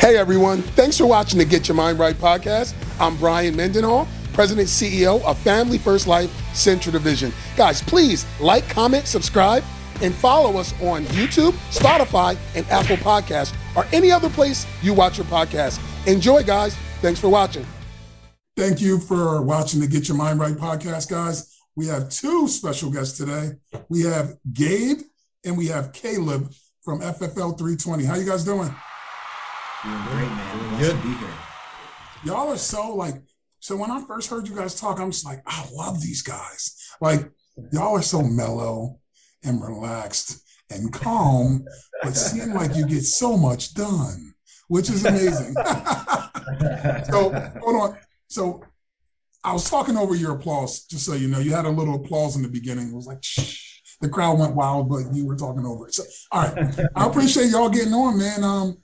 Hey everyone, thanks for watching the Get Your Mind Right podcast. I'm Brian Mendenhall, President CEO of Family First Life Central Division. Guys, please like, comment, subscribe, and follow us on YouTube, Spotify, and Apple Podcasts, or any other place you watch your podcast. Enjoy, guys. Thanks for watching. Thank you for watching the Get Your Mind Right podcast, guys. We have two special guests today. We have Gabe and we have Caleb from FFL 320. How you guys doing? Doing great, man. Good to be here. Y'all are so like. So when I first heard you guys talk, I'm just like, I love these guys. Like y'all are so mellow and relaxed and calm, but seem like you get so much done, which is amazing. so hold on. So I was talking over your applause, just so you know. You had a little applause in the beginning. It was like, shh. The crowd went wild, but you were talking over it. So, all right. I appreciate y'all getting on, man. Um,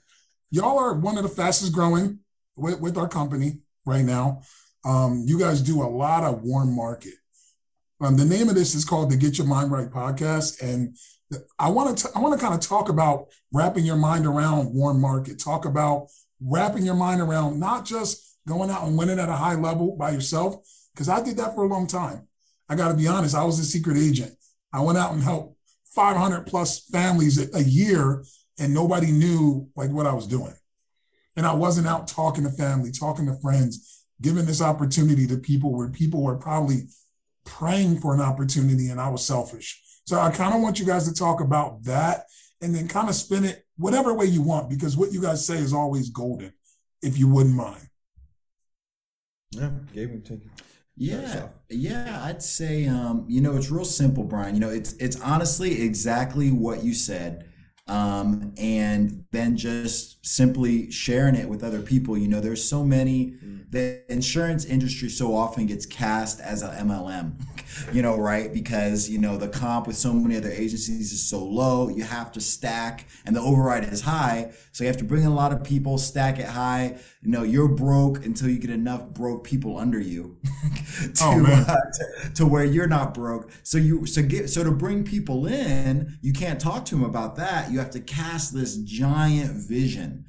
y'all are one of the fastest growing with, with our company right now. Um, you guys do a lot of warm market. Um, the name of this is called the Get Your Mind Right podcast, and I want to I want to kind of talk about wrapping your mind around warm market. Talk about wrapping your mind around not just going out and winning at a high level by yourself, because I did that for a long time. I got to be honest, I was a secret agent. I went out and helped 500 plus families a, a year and nobody knew like what I was doing. And I wasn't out talking to family, talking to friends, giving this opportunity to people where people were probably praying for an opportunity and I was selfish. So I kind of want you guys to talk about that and then kind of spin it whatever way you want because what you guys say is always golden, if you wouldn't mind. Yeah, Gabe, take it. Yeah, yeah, I'd say um, you know it's real simple, Brian. You know, it's it's honestly exactly what you said um, and then just simply sharing it with other people. You know, there's so many. Mm. The insurance industry so often gets cast as a MLM, you know, right? Because you know the comp with so many other agencies is so low. You have to stack, and the override is high, so you have to bring in a lot of people, stack it high. You know, you're broke until you get enough broke people under you to, oh, uh, to, to where you're not broke. So you so get so to bring people in, you can't talk to them about that. You you have to cast this giant vision,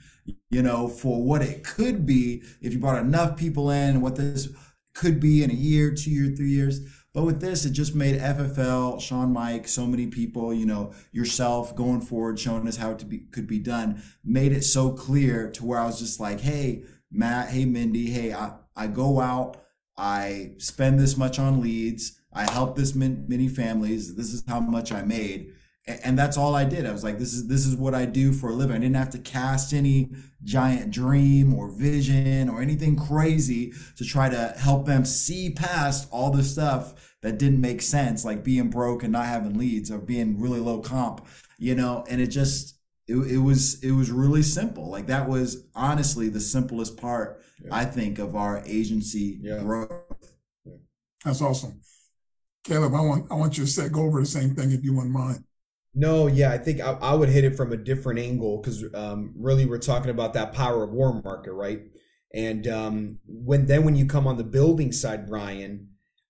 you know, for what it could be if you brought enough people in, what this could be in a year, two years, three years. But with this, it just made FFL, Shawn Meaike, so many people, you know, yourself going forward, showing us how it be, could be done, made it so clear to where I was just like, hey, Matt, hey, Mindy, hey, I, I go out, I spend this much on leads, I help this many families, this is how much I made and that's all I did. I was like, this is this is what I do for a living. I didn't have to cast any giant dream or vision or anything crazy to try to help them see past all the stuff that didn't make sense, like being broke and not having leads or being really low comp, you know. And it just it, it was it was really simple. Like that was honestly the simplest part yeah. I think of our agency yeah. growth. That's awesome. Caleb, I want I want you to say, go over the same thing if you wouldn't mind. No, yeah, I think I, I would hit it from a different angle because um, really we're talking about that power of warm market, right? And um, when then when you come on the building side, Brian,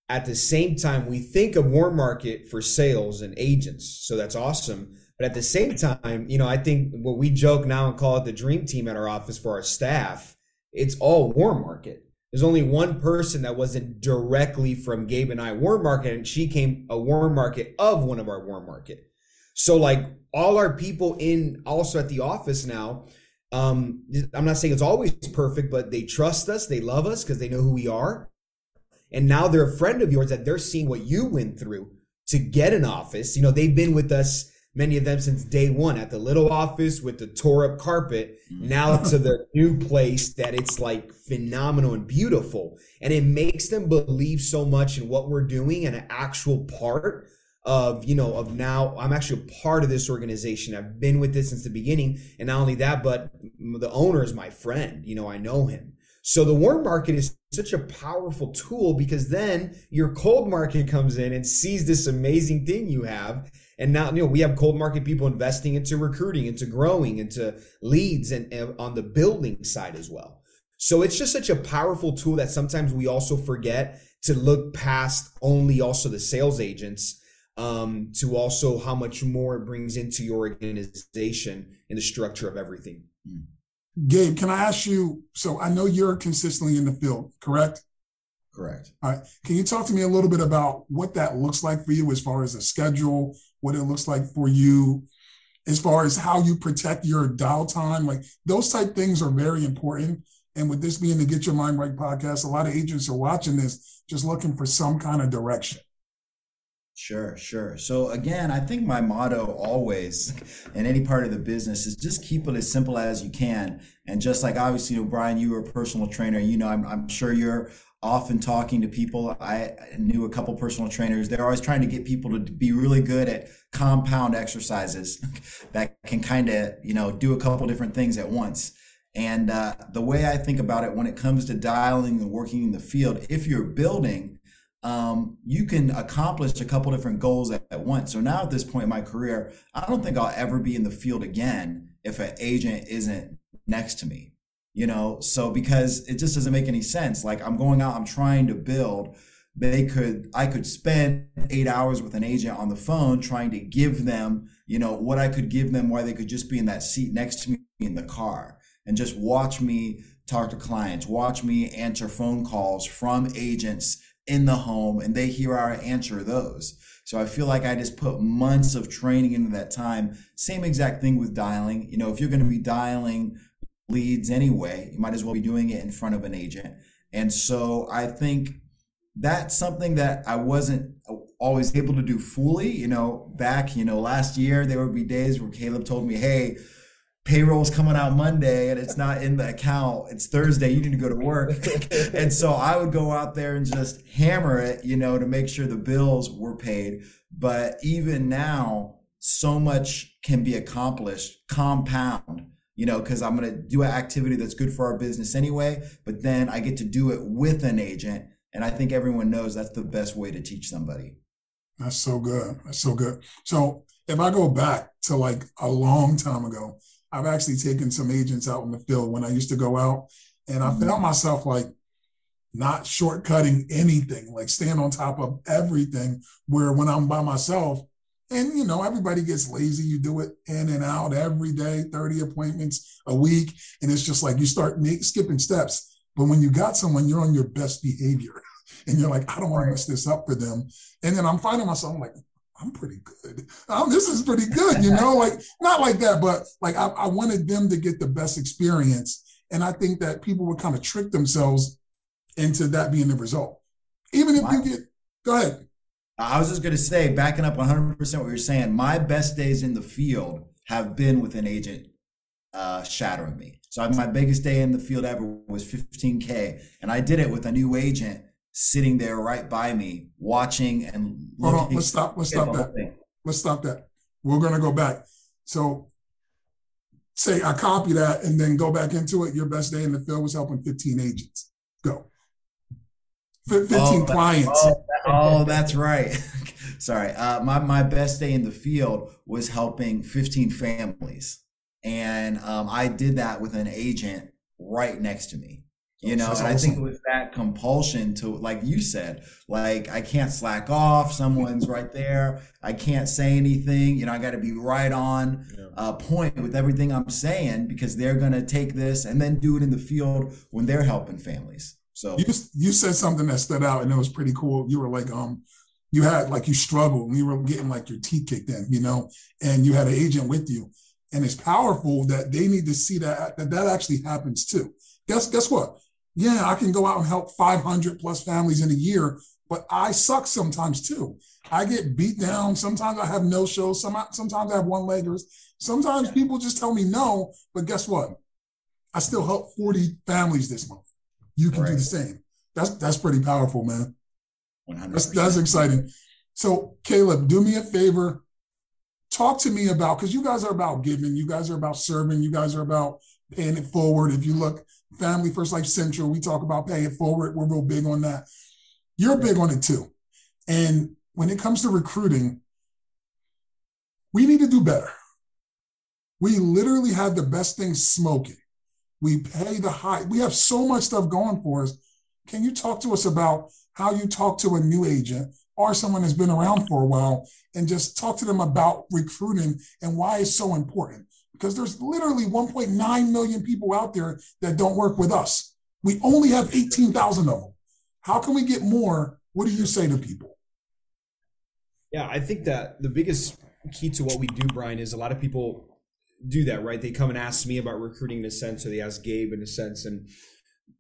at the same time we think of warm market for sales and agents, so that's awesome. But at the same time, you know, I think what we joke now and call it the dream team at our office for our staff, it's all warm market. There's only one person that wasn't directly from Gabe and I warm market, and she came a warm market of one of our warm market. So like all our people in also at the office now, um, I'm not saying it's always perfect, but they trust us, they love us because they know who we are. And now they're a friend of yours that they're seeing what you went through to get an office. You know, they've been with us, many of them since day one at the little office with the tore up carpet, mm. now to the new place that it's like phenomenal and beautiful. And it makes them believe so much in what we're doing and an actual part of you know of now i'm actually a part of this organization. I've been with this since the beginning. And not only that but the owner is my friend. You know i know him. So the warm market is such a powerful tool because then your cold market comes in and sees this amazing thing you have. And now you know we have cold market people investing into recruiting into growing into leads and, and on the building side as well. So it's just such a powerful tool that sometimes we also forget to look past only also the sales agents um, to also how much more it brings into your organization and the structure of everything. Gabe, can I ask you? So I know you're consistently in the field, correct? Correct. All right. Can you talk to me a little bit about what that looks like for you as far as a schedule, what it looks like for you, as far as how you protect your dial time? Like those type things are very important. And with this being the Get Your Mind Right podcast, a lot of agents are watching this just looking for some kind of direction. Sure, sure. So again, I think my motto always in any part of the business is just keep it as simple as you can. And just like obviously, you know, Brian, you were a personal trainer. You know, I'm, I'm sure you're often talking to people. I knew a couple personal trainers. They're always trying to get people to be really good at compound exercises that can kind of, you know, do a couple different things at once. And uh, the way I think about it when it comes to dialing and working in the field, if you're building, um, you can accomplish a couple different goals at, at, once. So now at this point in my career, I don't think I'll ever be in the field again if an agent isn't next to me. You know, so because it just doesn't make any sense. Like I'm going out, I'm trying to build. They could, I could spend eight hours with an agent on the phone trying to give them, you know, what I could give them, why they could just be in that seat next to me in the car and just watch me talk to clients, watch me answer phone calls from agents in the home and they hear our answer those. So I feel like I just put months of training into that time. Same exact thing with dialing. You know, if you're going to be dialing leads anyway, you might as well be doing it in front of an agent. And so I think that's something that I wasn't always able to do fully. You know, back, you know, last year, there would be days where Caleb told me, Hey, payroll's coming out Monday and it's not in the account. It's Thursday. You need to go to work. and so I would go out there and just hammer it, you know, to make sure the bills were paid. But even now, so much can be accomplished compound, you know, because I'm going to do an activity that's good for our business anyway, but then I get to do it with an agent. And I think everyone knows that's the best way to teach somebody. That's so good. That's so good. So if I go back to like a long time ago, I've actually taken some agents out in the field when I used to go out, and I mm-hmm. found myself like not shortcutting anything, like staying on top of everything. Where when I'm by myself, and you know, everybody gets lazy. You do it in and out every day, 30 appointments a week. And it's just like you start make, skipping steps. But when you got someone, you're on your best behavior. And you're like, I don't want to mess this up for them. And then I'm finding myself I'm like, I'm pretty good. Um, this is pretty good, you know, like not like that, but like I, I, wanted them to get the best experience. And I think that people would kind of trick themselves into that being the result. Even if my, you get, go ahead. I was just going to say, backing up 100% what you're saying, my best days in the field have been with an agent uh, shattering me. So my biggest day in the field ever was 15K. And I did it with a new agent sitting there right by me, watching and Hold on, let's stop. Let's stop that. Let's stop that. We're gonna go back. So say I copy that and then go back into it. Your best day in the field was helping 15 agents. Go. 15 oh, clients. Oh, oh, that's right. Sorry. Uh, my, my best day in the field was helping 15 families. And um, I did that with an agent right next to me you know and i think it was that compulsion to like you said like i can't slack off someone's right there i can't say anything you know i got to be right on yeah. uh, point with everything i'm saying because they're going to take this and then do it in the field when they're helping families. So you, you said something that stood out and it was pretty cool. You were like um you had like you struggled and you were getting like your teeth kicked in you know and you had an agent with you. And it's powerful that they need to see that that, that actually happens too. Guess guess what yeah, I can go out and help 500 plus families in a year, but I suck sometimes too. I get beat down. Sometimes I have no shows. Some, sometimes I have one leggers. Sometimes people just tell me no, but guess what? I still help 40 families this month. You can right. do the same. That's that's pretty powerful, man. 100%. That's, that's exciting. So, Caleb, do me a favor. Talk to me about because you guys are about giving, you guys are about serving, you guys are about paying it forward. If you look Family First Life Central, we talk about pay it forward. We're real big on that. You're big on it too. And when it comes to recruiting, we need to do better. We literally have the best things smoking. We pay the high. We have so much stuff going for us. Can you talk to us about how you talk to a new agent or someone that's been around for a while and just talk to them about recruiting and why it's so important? Because there's literally 1.9 million people out there that don't work with us. We only have 18,000 of them. How can we get more? What do you say to people? Yeah, I think that the biggest key to what we do, Brian, is a lot of people do that, right? They come and ask me about recruiting in a sense, or they ask Gabe in a sense. And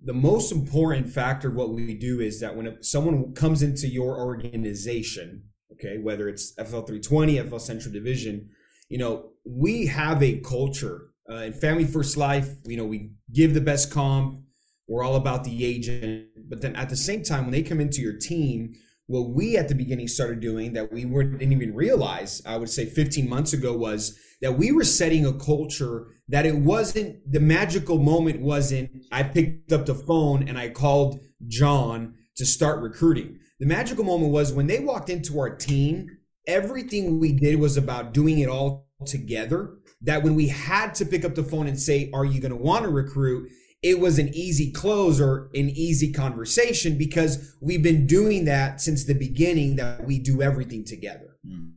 the most important factor of what we do is that when someone comes into your organization, okay, whether it's FFL 320, FFL Central Division, you know, we have a culture uh, in Family First Life. You know, we give the best comp. We're all about the agent. But then at the same time, when they come into your team, what we at the beginning started doing that we didn't even realize, I would say 15 months ago, was that we were setting a culture that it wasn't the magical moment wasn't I picked up the phone and I called John to start recruiting. The magical moment was when they walked into our team, everything we did was about doing it all together. That when we had to pick up the phone and say, Are you going to want to recruit? it was an easy close or an easy conversation because we've been doing that since the beginning that we do everything together. Mm.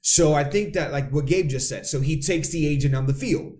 So I think that like what Gabe just said, so he takes the agent on the field.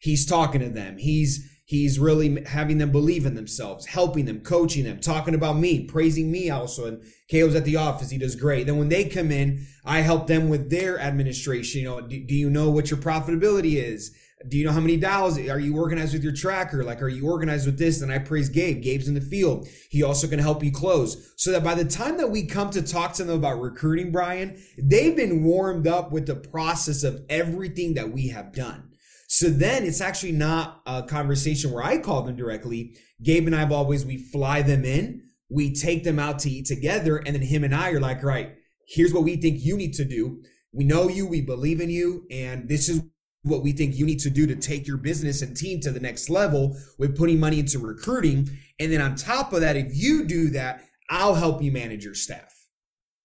He's talking to them. He's he's really having them believe in themselves, helping them, coaching them, talking about me, praising me also. And Caleb's at the office. He does great. Then when they come in, I help them with their administration. You know, do, do you know what your profitability is? do you know how many dials are you organized with your tracker like are you organized with this and i praise gabe gabe's in the field he also can help you close so that by the time that we come to talk to them about recruiting brian they've been warmed up with the process of everything that we have done so then it's actually not a conversation where i call them directly gabe and i've always we fly them in we take them out to eat together and then him and i are like right here's what we think you need to do we know you we believe in you and this is what we think you need to do to take your business and team to the next level with putting money into recruiting. And then on top of that, if you do that, I'll help you manage your staff.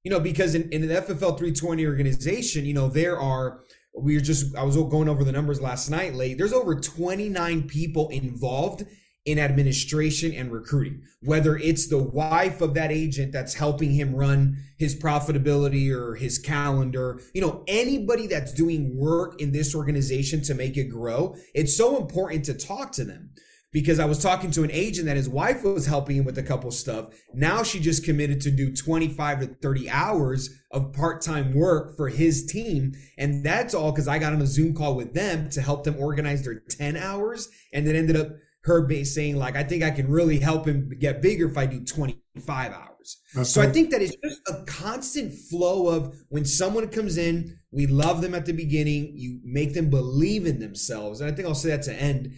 You know, because in, in the FFL 320 organization, you know, there are, we are just, I was going over the numbers last night late. There's over 29 people involved in administration and recruiting, whether it's the wife of that agent that's helping him run his profitability or his calendar, you know, anybody that's doing work in this organization to make it grow, it's so important to talk to them. Because I was talking to an agent that his wife was helping him with a couple stuff. Now she just committed to do 25 to 30 hours of part time work for his team. And that's all because I got on a Zoom call with them to help them organize their 10 hours. And then ended up her saying like, I think I can really help him get bigger if I do 25 hours. So I think that it's just a constant flow of when someone comes in, we love them at the beginning, you make them believe in themselves. And I think I'll say that to end.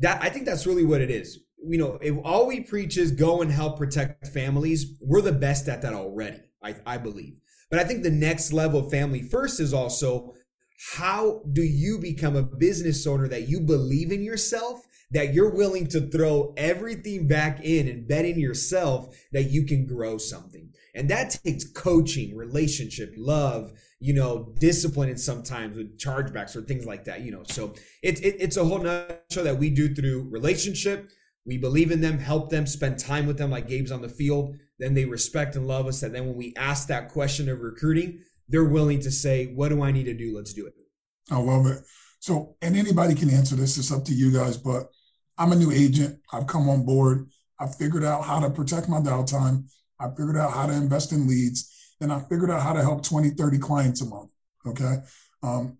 That I think that's really what it is. You know, if all we preach is go and help protect families, we're the best at that already, I, I believe. But I think the next level of family first is also how do you become a business owner that you believe in yourself that you're willing to throw everything back in and bet in yourself that you can grow something. And that takes coaching, relationship, love, you know, discipline, and sometimes with chargebacks or things like that, you know. So it's it, it's a whole nutshell that we do through relationship. We believe in them, help them, spend time with them like Gabe's on the field. Then they respect and love us. And then when we ask that question of recruiting, they're willing to say, What do I need to do? Let's do it. I love it. So, and anybody can answer this. It's up to you guys. But I'm a new agent. I've come on board. I've figured out how to protect my downtime. I figured out how to invest in leads. And I figured out how to help 20, 30 clients a month. Okay. Um,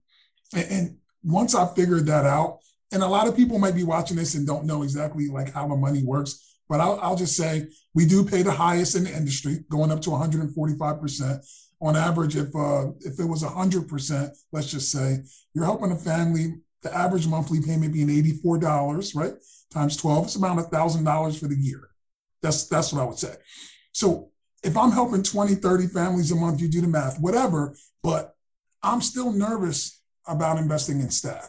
and, and once I figured that out, and a lot of people might be watching this and don't know exactly like how the money works, but I'll, I'll just say we do pay the highest in the industry, going up to 145% on average. If uh, if it was 100%, let's just say you're helping a family the average monthly payment being $84, right? Times 12, it's about $1,000 for the year. That's, that's what I would say. So if I'm helping 20, 30 families a month, you do the math, whatever, but I'm still nervous about investing in staff.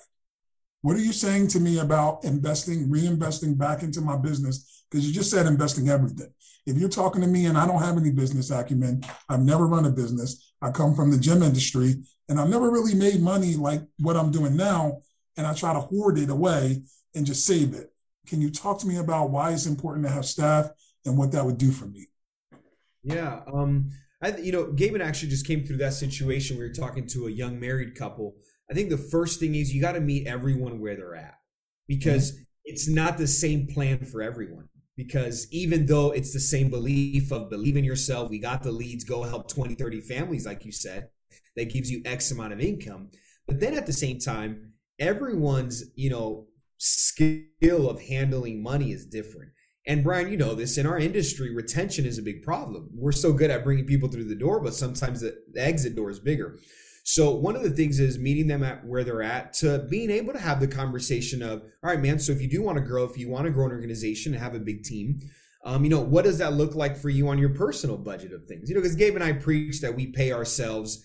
What are you saying to me about investing, reinvesting back into my business? Because you just said investing everything. If you're talking to me and I don't have any business acumen, I've never run a business, I come from the gym industry, and I've never really made money like what I'm doing now and I try to hoard it away and just save it. Can you talk to me about why it's important to have staff and what that would do for me? Yeah, um, I you know, Gavin actually just came through that situation. We were talking to a young married couple, I think the first thing is you got to meet everyone where they're at because mm-hmm. it's not the same plan for everyone. Because even though it's the same belief of believe in yourself, we got the leads, go help 20, 30 families, like you said, that gives you X amount of income. But then at the same time, everyone's, you know, skill of handling money is different. And Brian, you know this in our industry, retention is a big problem. We're so good at bringing people through the door, but sometimes the, exit door is bigger. So one of the things is meeting them at where they're at to being able to have the conversation of, all right, man. So if you do want to grow, if you want to grow an organization and have a big team, um, you know, what does that look like for you on your personal budget of things? You know, because Gabe and I preach that we pay ourselves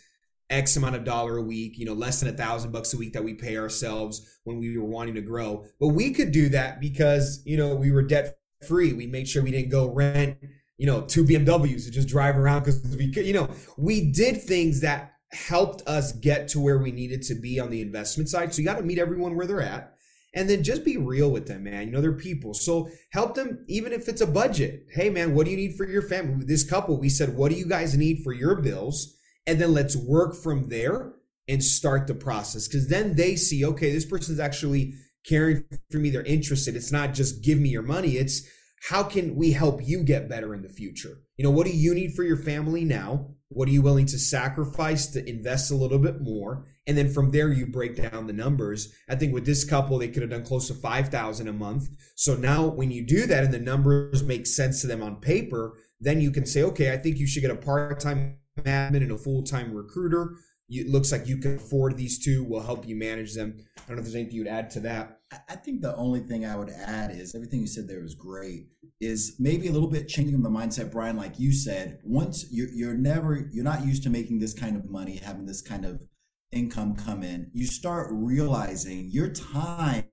X amount of dollar a week, you know, less than a thousand bucks a week that we pay ourselves when we were wanting to grow. But we could do that because, you know, we were debt free. We made sure we didn't go rent, you know, two BMWs to just drive around because we could, you know, we did things that helped us get to where we needed to be on the investment side. So you got to meet everyone where they're at and then just be real with them, man. You know, they're people. So help them, even if it's a budget. Hey, man, what do you need for your family? This couple, we said, what do you guys need for your bills? And then let's work from there and start the process. Cause then they see, okay, this person's actually caring for me. They're interested. It's not just give me your money. It's how can we help you get better in the future? You know, what do you need for your family now? What are you willing to sacrifice to invest a little bit more? And then from there, you break down the numbers. I think with this couple, they could have done close to 5,000 a month. So now when you do that and the numbers make sense to them on paper, then you can say, okay, I think you should get a part-time admin and a full-time recruiter. it looks like you can afford these two. We'll help you manage them. I don't know if there's anything you'd add to that. I think the only thing I would add is everything you said there was great. Is maybe a little bit changing the mindset, Brian. Like you said, once you're you're never you're not used to making this kind of money, having this kind of income come in. You start realizing your time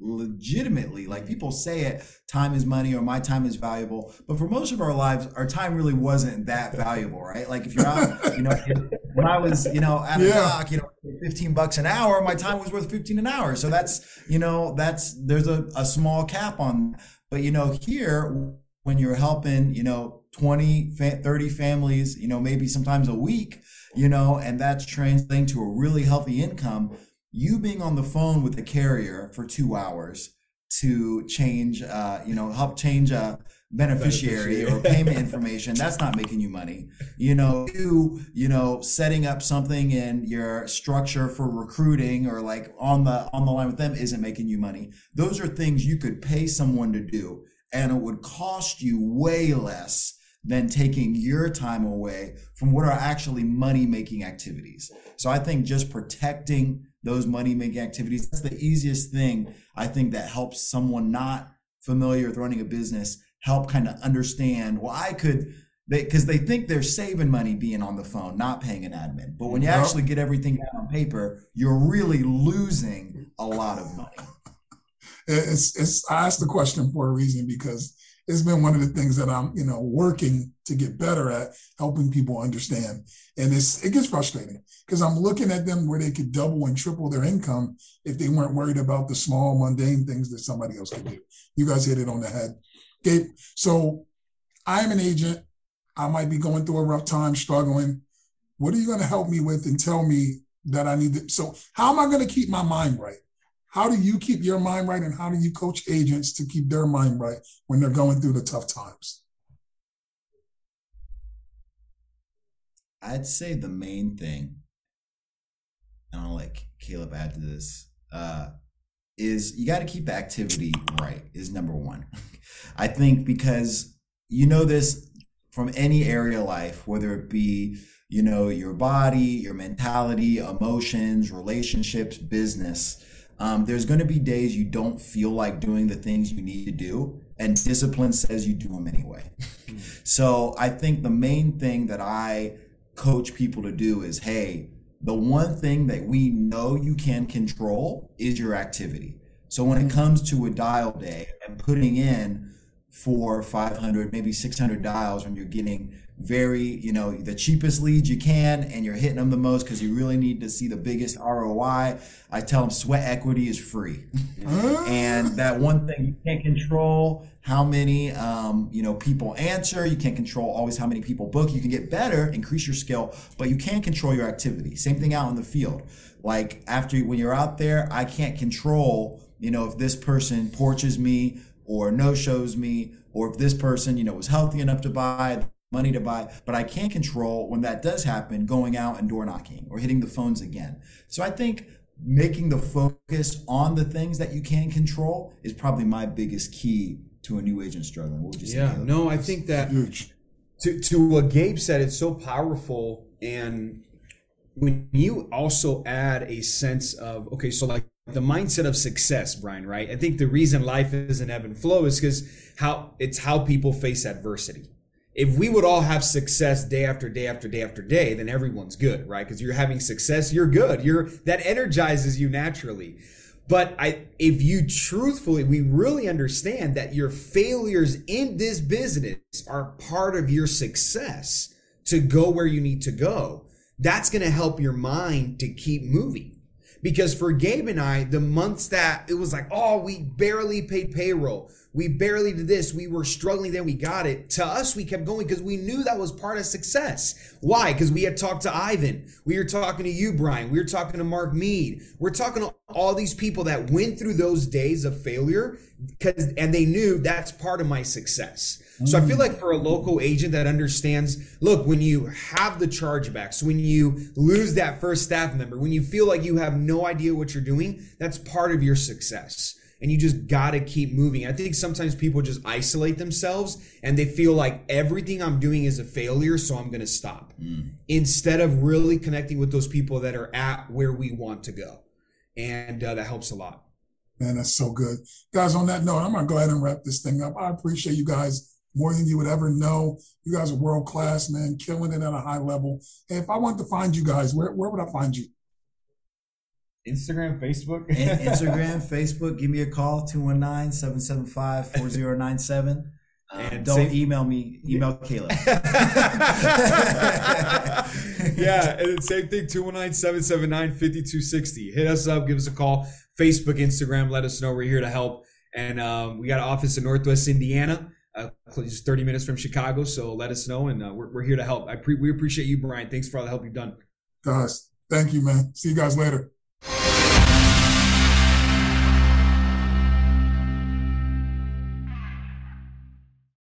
legitimately like people say it time is money or my time is valuable but for most of our lives our time really wasn't that valuable right like if you're out you know when i was you know at a yeah. dock you know 15 bucks an hour my time was worth 15 an hour. So that's you know that's there's a, a small cap on but you know here when you're helping you know 20 30 families you know maybe sometimes a week you know and that's translating to a really healthy income you being on the phone with the carrier for two hours to change, uh, you know, help change a beneficiary, or payment information, that's not making you money. You know, you, you know, setting up something in your structure for recruiting or like on the, on the line with them isn't making you money. Those are things you could pay someone to do and it would cost you way less than taking your time away from what are actually money making activities. So I think just protecting those money making activities. That's the easiest thing I think that helps someone not familiar with running a business help kind of understand. Well, I could because they, they, think they're saving money being on the phone, not paying an admin. But when you actually get everything down on paper, you're really losing a lot of money. It's, it's I asked the question for a reason because it's been one of the things that I'm, you know, working to get better at helping people understand. And it's it gets frustrating because I'm looking at them where they could double and triple their income if they weren't worried about the small mundane things that somebody else could do. You guys hit it on the head. So I'm an agent. I might be going through a rough time, struggling. What are you going to help me with and tell me that I need to? So, how am I going to keep my mind right? How do you keep your mind right, and how do you coach agents to keep their mind right when they're going through the tough times? I'd say the main thing, and I'll let Caleb add to this, uh, is you got to keep the activity right, is number one. I think because you know this from any area of life, whether it be, you know, your body, your mentality, emotions, relationships, business um, there's going to be days you don't feel like doing the things you need to do, and discipline says you do them anyway. Hmm. so I think the main thing that I coach people to do is hey, the one thing that we know you can control is your activity. So when it hmm. comes to a dial day and putting in four, 500, maybe 600 dials when you're getting very, you know, the cheapest leads you can and you're hitting them the most because you really need to see the biggest ROI. I tell them sweat equity is free. and that one thing you can't control how many, um, you know, people answer. You can't control always how many people book. You can get better, increase your skill, but you can't control your activity. Same thing out in the field. Like after when you're out there, I can't control, you know, if this person porches me or no shows me, or if this person, you know, was healthy enough to buy money to buy, but I can't control when that does happen, going out and door knocking or hitting the phones again. So I think making the focus on the things that you can control is probably my biggest key to a new agent struggling. What would you say? Yeah, no, I think that Huge. to to what Gabe said, it's so powerful, and when you also add a sense of okay, so like the mindset of success, Brian, right? I think the reason life is an ebb and flow is because how it's how people face adversity. If we would all have success day after day after day after day, then everyone's good, right? Because you're having success, you're good. You're that energizes you naturally. But I if you truthfully, we really understand that your failures in this business are part of your success to go where you need to go. That's going to help your mind to keep moving because for Gabe and I, the months that it was like, oh, we barely paid payroll. We barely did this. We were struggling, then we got it. To us, we kept going because we knew that was part of success. Why? Because we had talked to Ivan. We were talking to you, Brian. We were talking to Mark Mead. We're talking to all these people that went through those days of failure because and they knew that's part of my success. So I feel like for a local agent that understands, look, when you have the chargebacks, when you lose that first staff member, when you feel like you have no idea what you're doing, that's part of your success. And you just got to keep moving. I think sometimes people just isolate themselves and they feel like everything I'm doing is a failure, so I'm going to stop. Instead of really connecting with those people that are at where we want to go. And uh, that helps a lot. Man, that's so good. Guys, on that note, I'm going to go ahead and wrap this thing up. I appreciate you guys more than you would ever know. You guys are world class, man, killing it at a high level. Hey, if I wanted to find you guys, where, where would I find you? Instagram, Facebook. In- Instagram, Facebook, give me a call, 219 775 4097. And And don't say- email me, email Caleb. yeah, and same thing 219-779-5260. Hit us up, give us a call. Facebook, Instagram, let us know we're here to help. And um, we got an office in Northwest Indiana, uh, just 30 minutes from Chicago. So let us know, and uh, we're, we're here to help. I pre- we appreciate you, Brian. Thanks for all the help you've done. Guys, thank you, man. See you guys later.